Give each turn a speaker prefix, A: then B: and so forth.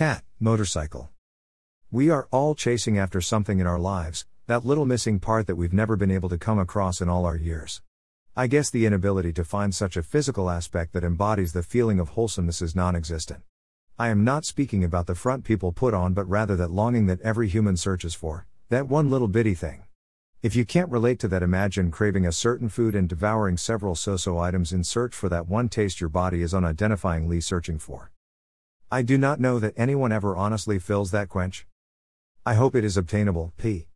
A: Cat, motorcycle. We are all chasing after something in our lives, that little missing part that we've never been able to come across in all our years. I guess the inability to find such a physical aspect that embodies the feeling of wholesomeness is non existent. I am not speaking about the front people put on, but rather that longing that every human searches for, that one little bitty thing. If you can't relate to that, imagine craving a certain food and devouring several so so items in search for that one taste your body is unidentifyingly searching for. I do not know that anyone ever honestly fills that quench. I hope it is obtainable, p.